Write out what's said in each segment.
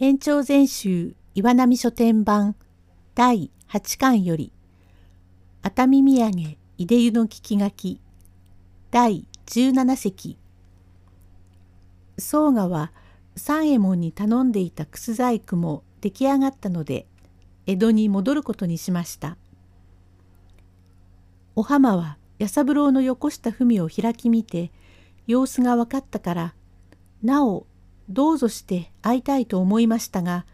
延長全集岩波書店版第8巻より熱海土産いで湯の聞き書き第17席。宗我は三右衛門に頼んでいた楠細工も出来上がったので江戸に戻ることにしました。お浜は弥三郎のよこした文を開き見て様子が分かったからなおどうぞして会いたいと思いましたが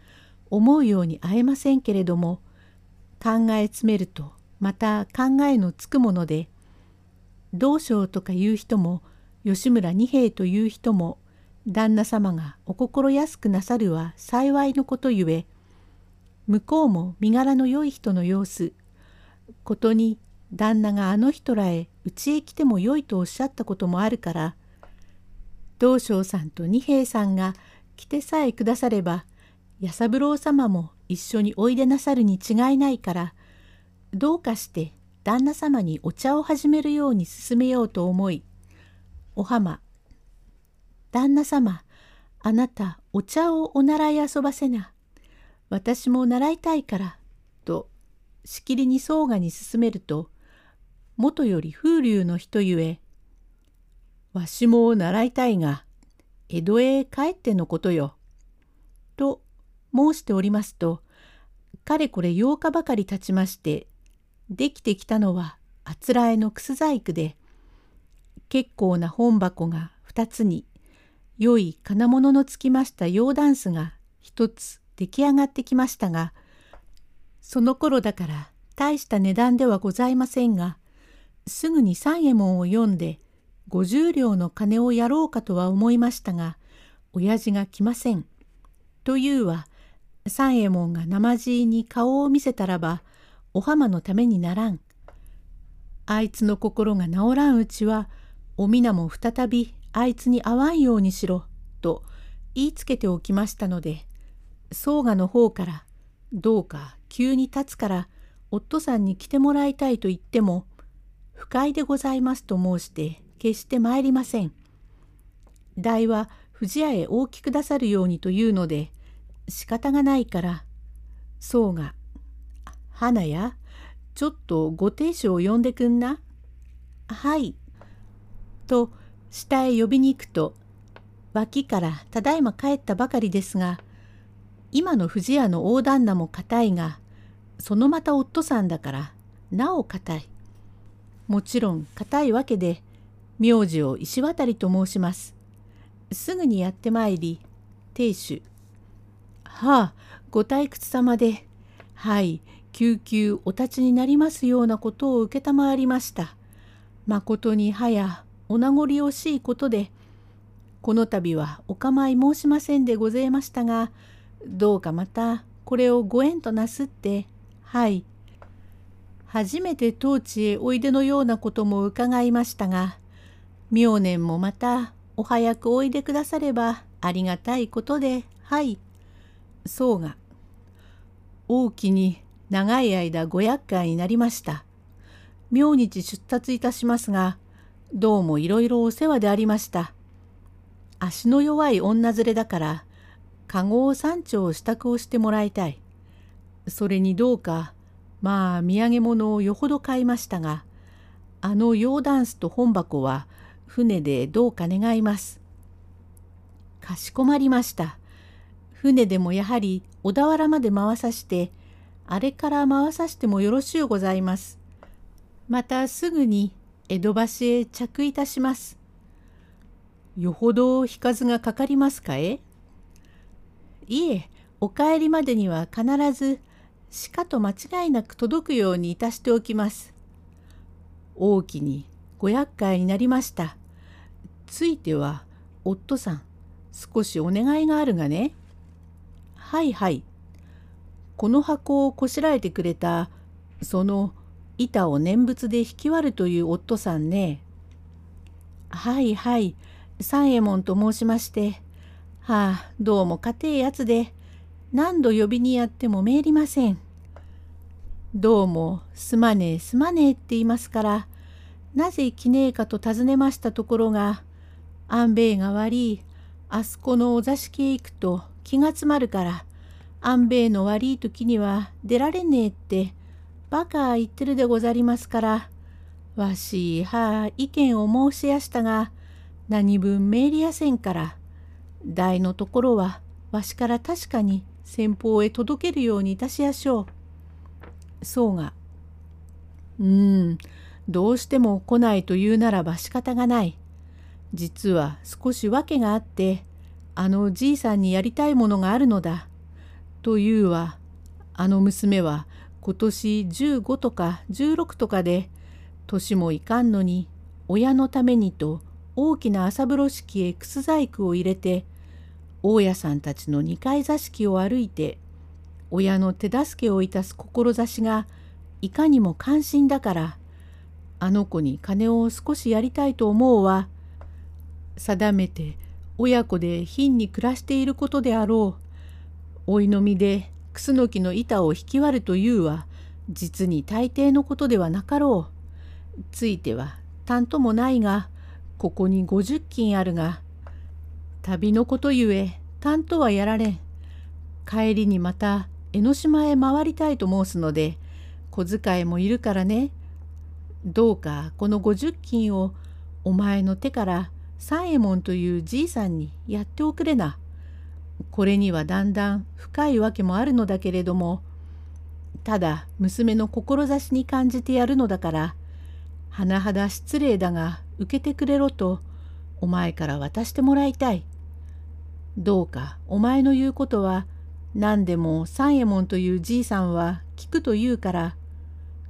思うように会えませんけれども考え詰めるとまた考えのつくもので道将とかいう人も吉村二兵という人も旦那様がお心安くなさるは幸いのことゆえ向こうも身柄の良い人の様子ことに旦那があの人らへ家へ来てもよいとおっしゃったこともあるから道昌さんと二平さんが来てさえくだされば弥三郎様も一緒においでなさるに違いないからどうかして旦那様にお茶を始めるように進めようと思いお浜旦那様あなたお茶をお習い遊ばせな私も習いたいから」としきりに宗我に勧めるともとより風流の人ゆえわしも習いたいが、江戸へ帰ってのことよ。と申しておりますと、かれこれ8日ばかり経ちまして、できてきたのはあつらえの楠細工で、結構な本箱が2つに、良い金物のつきました洋ダンスが1つ出来上がってきましたが、その頃だから大した値段ではございませんが、すぐに三右衛門を読んで、50両の金をやろうかとは思いましたが、親父が来ません。というは、三右衛門が生地に顔を見せたらば、お浜のためにならん。あいつの心が治らんうちは、お皆も再びあいつに会わんようにしろ、と言いつけておきましたので、宗我の方から、どうか急に立つから、夫さんに来てもらいたいと言っても、不快でございますと申して決して参りません。代は藤屋へ大きく出さるようにというので仕方がないからそうが「花やちょっとご亭主を呼んでくんな」「はい」と下へ呼びに行くと脇からただいま帰ったばかりですが今の藤屋の大旦那も固いがそのまた夫さんだからなお固いもちろん固いわけで名字を石渡と申します。すぐにやってまいり、亭主。はあ、ご退屈様で、はい、救急お立ちになりますようなことを承りました。まことにはや、お名残惜しいことで、この度はお構い申しませんでございましたが、どうかまたこれをご縁となすって、はい、初めて当地へおいでのようなことも伺いましたが、明年もまたお早くおいでくださればありがたいことで、はい。そうが、大きに長い間ご厄介になりました。明日出立いたしますが、どうもいろいろお世話でありました。足の弱い女連れだから、籠を三丁支度をしてもらいたい。それにどうか、まあ土産物をよほど買いましたが、あの洋ダンスと本箱は船でどうか願います。かしこまりました。船でもやはり小田原まで回さして、あれから回さしてもよろしゅうございます。またすぐに江戸橋へ着いたします。よほど引かずがかかりますかえ？いえ、お帰りまでには必ずしかと間違いなく届くようにいたしておきます。大きにご厄介になりました。ついては夫さん少しお願いがあるがね。はいはい。この箱をこしらえてくれたその板を念仏で引き割るという夫さんね。はいはい。三右衛門と申しまして。はあ、どうも家庭やつで、何度呼びにやってもめえりません。どうもすまねえすまねえって言いますから、なぜ来ねえかと尋ねましたところが、安兵衛が悪い、あそこのお座敷へ行くと気が詰まるから安兵衛の悪い時には出られねえってバカ言ってるでござりますからわしはあ意見を申しやしたが何分命りやせんから大のところはわしから確かに先方へ届けるようにいたしやしょう。そうが「うーんどうしても来ないというならば仕方がない。実は少し訳があってあのじいさんにやりたいものがあるのだ。というはあの娘は今年15とか16とかで年もいかんのに親のためにと大きな朝風呂敷へ楠細工を入れて大家さんたちの二階座敷を歩いて親の手助けをいたす志がいかにも関心だからあの子に金を少しやりたいと思うは定めて親子で貧に暮らしていることであろう。おいのみでクスノキの板を引き割るというは実に大抵のことではなかろう。ついてはたともないがここに50金あるが旅のことゆえたんとはやられん。帰りにまた江ノ島へ回りたいと申すので小遣いもいるからね。どうかこの50金をお前の手から三右衛門というじいさんにやっておくれな。これにはだんだん深いわけもあるのだけれどもただ娘の志に感じてやるのだから甚だ失礼だが受けてくれろとお前から渡してもらいたい。どうかお前の言うことは何でも三右衛門というじいさんは聞くと言うから」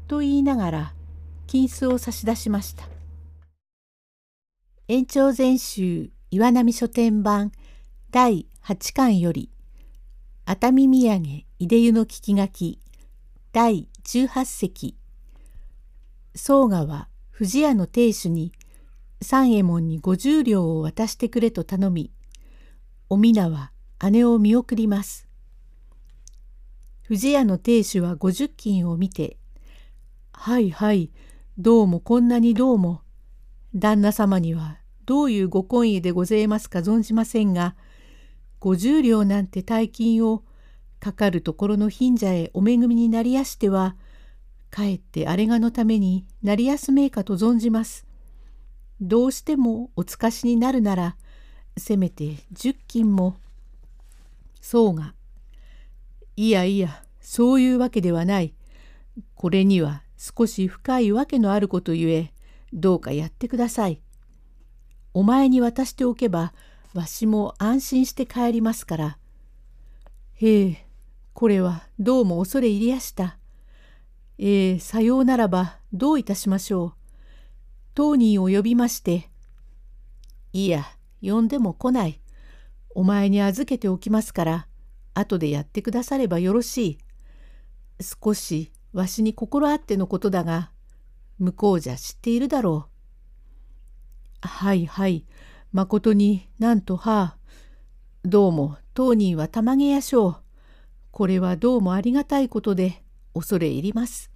と言いながら金子を差し出しました。延長全集岩波書店版第八巻より熱海土産いで湯の聞き書き第十八席宗我は藤屋の亭主に三右衛門に五十両を渡してくれと頼みお皆は姉を見送ります。藤屋の亭主は五十金を見て「はいはいどうもこんなにどうも旦那様にはどういうご婚意でございますか存じませんが50両なんて大金をかかるところの貧者へお恵みになりやしてはかえってあれがのためになりやすめいかと存じます。どうしてもおつかしになるならせめて10金も。そうがいやいやそういうわけではない。これには少し深いわけのあることゆえどうかやってください。お前に渡しておけばわしも安心して帰りますから。へえ、これはどうも恐れ入りやした。ええ、さようならばどういたしましょう。当人を呼びまして、いや、呼んでも来ない。お前に預けておきますから、後でやってくださればよろしい。少しわしに心あってのことだが、向こうじゃ知っているだろう。はいはい、まことになんとはあ、どうも当人はたまげやしょう。これはどうもありがたいことで恐れ入ります。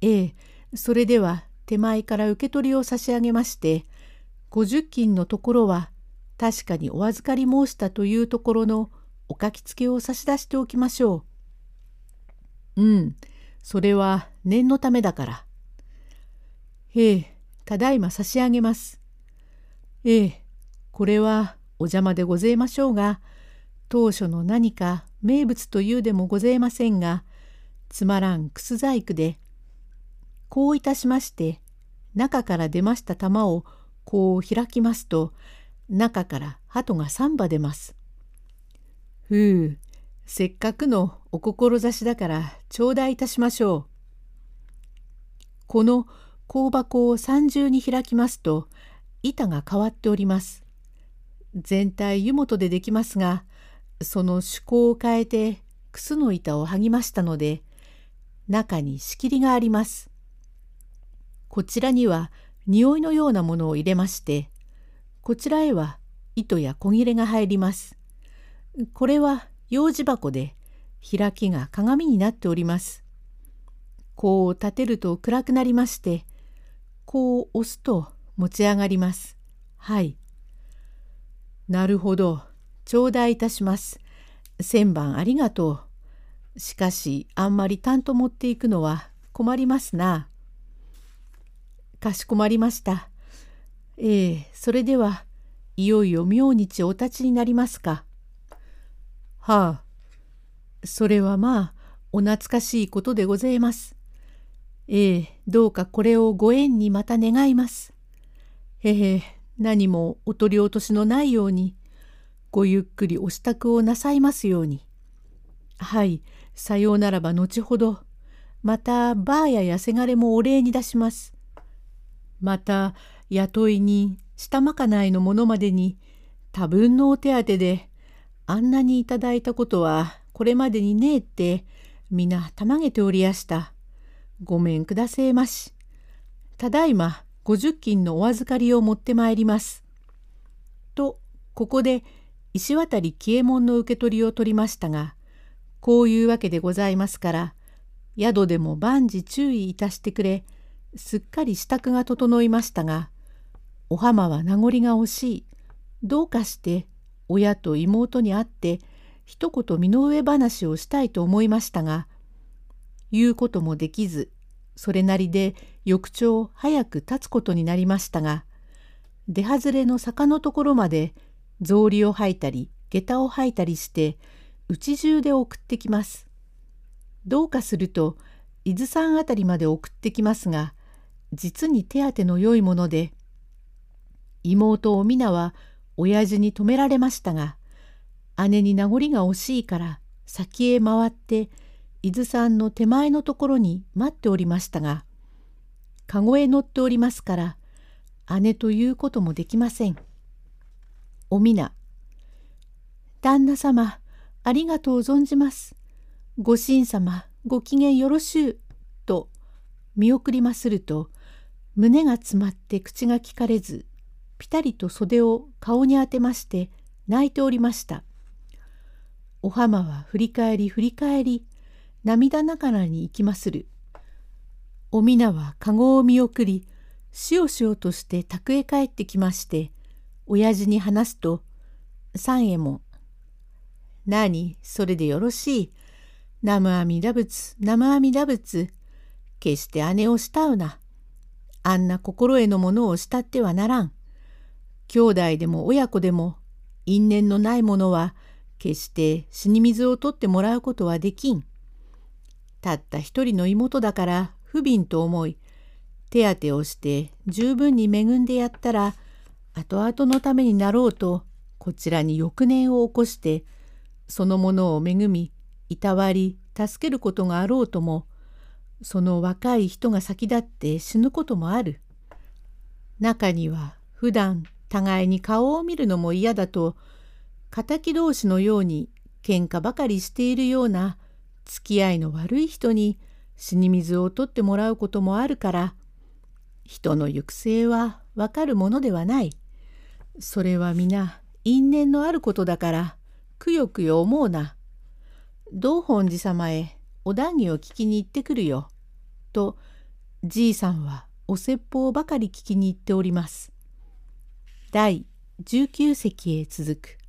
ええ、それでは手前から受け取りを差し上げまして、50金のところは確かにお預かり申したというところのお書きつけを差し出しておきましょう。うん、それは念のためだから。ええ、ただいま差し上げます。ええ、これはお邪魔でごぜえましょうが、当初の何か名物というでもごぜえませんが、つまらん楠細工で、こういたしまして、中から出ました玉をこう開きますと、中から鳩が三羽出ます。ふう、せっかくのお志だから頂戴いたしましょう。この香箱を三重に開きますと、板が変わっております。全体湯本でできますが、その趣向を変えて楠の板を剥ぎましたので、中に仕切りがあります。こちらには匂いのようなものを入れまして、こちらへは糸や小切れが入ります。これは楊枝箱で開きが鏡になっております。こう立てると暗くなりまして、こう押すと持ち上がります。はい。なるほど。頂戴いたします。千番ありがとう。しかし、あんまり担当持っていくのは困りますな。かしこまりました。ええ、それでは、いよいよ明日お立ちになりますか。はあ、それはまあ、お懐かしいことでございます。ええ、どうかこれをご縁にまた願います。へへ、何もお取り落としのないように、ごゆっくりお支度をなさいますように。はい、さようならば後ほど、またバーや痩せがれもお礼に出します。また、雇い人、下まかないの者までに、多分のお手当で、あんなにいただいたことはこれまでにねえって、皆たまげておりやした。ごめんくだせえまし。ただいま五十金のお預かりを持ってまいります。とここで石渡紀右衛門の受け取りを取りましたがこういうわけでございますから宿でも万事注意いたしてくれすっかり支度が整いましたがお浜は名残が惜しいどうかして親と妹に会って一言身の上話をしたいと思いましたが言うこともできずそれなりで翌朝早く立つことになりましたが出外れの坂のところまで草履を履いたり下駄を履いたりして家中で送ってきます。どうかすると伊豆山あたりまで送ってきますが実に手当ての良いもので妹お皆は親父に止められましたが姉に名残が惜しいから先へ回って伊豆山の手前のところに待っておりましたが籠へ乗っておりますから姉ということもできません。おみな旦那様ありがとう存じます。ご神様ご機嫌よろしゅう」と見送りますると胸が詰まって口がきかれずぴたりと袖を顔に当てまして泣いておりました。お浜は振り返り振り返り涙ながらに行きまする。おみなは籠を見送りしおしおとして宅へ帰ってきまして親父に話すと三右衛門「何？それでよろしい？南無阿弥陀仏南無阿弥陀仏決して姉を慕うな。あんな心得のものを慕ってはならん。兄弟でも親子でも因縁のないものは決して死に水を取ってもらうことはできん。たった一人の妹だから不憫と思い手当てをして十分に恵んでやったら後々のためになろうとこちらに翌年を起こしてそのものを恵みいたわり助けることがあろうともその若い人が先立って死ぬこともある。中には普段互いに顔を見るのも嫌だと敵同士のように喧嘩ばかりしているような付き合いの悪い人に死に水を取ってもらうこともあるから人の行く末はわかるものではない。それは皆因縁のあることだからくよくよ思うな。道本寺様へお談義を聞きに行ってくるよ。とじいさんはお説法ばかり聞きに行っております。第19席へ続く。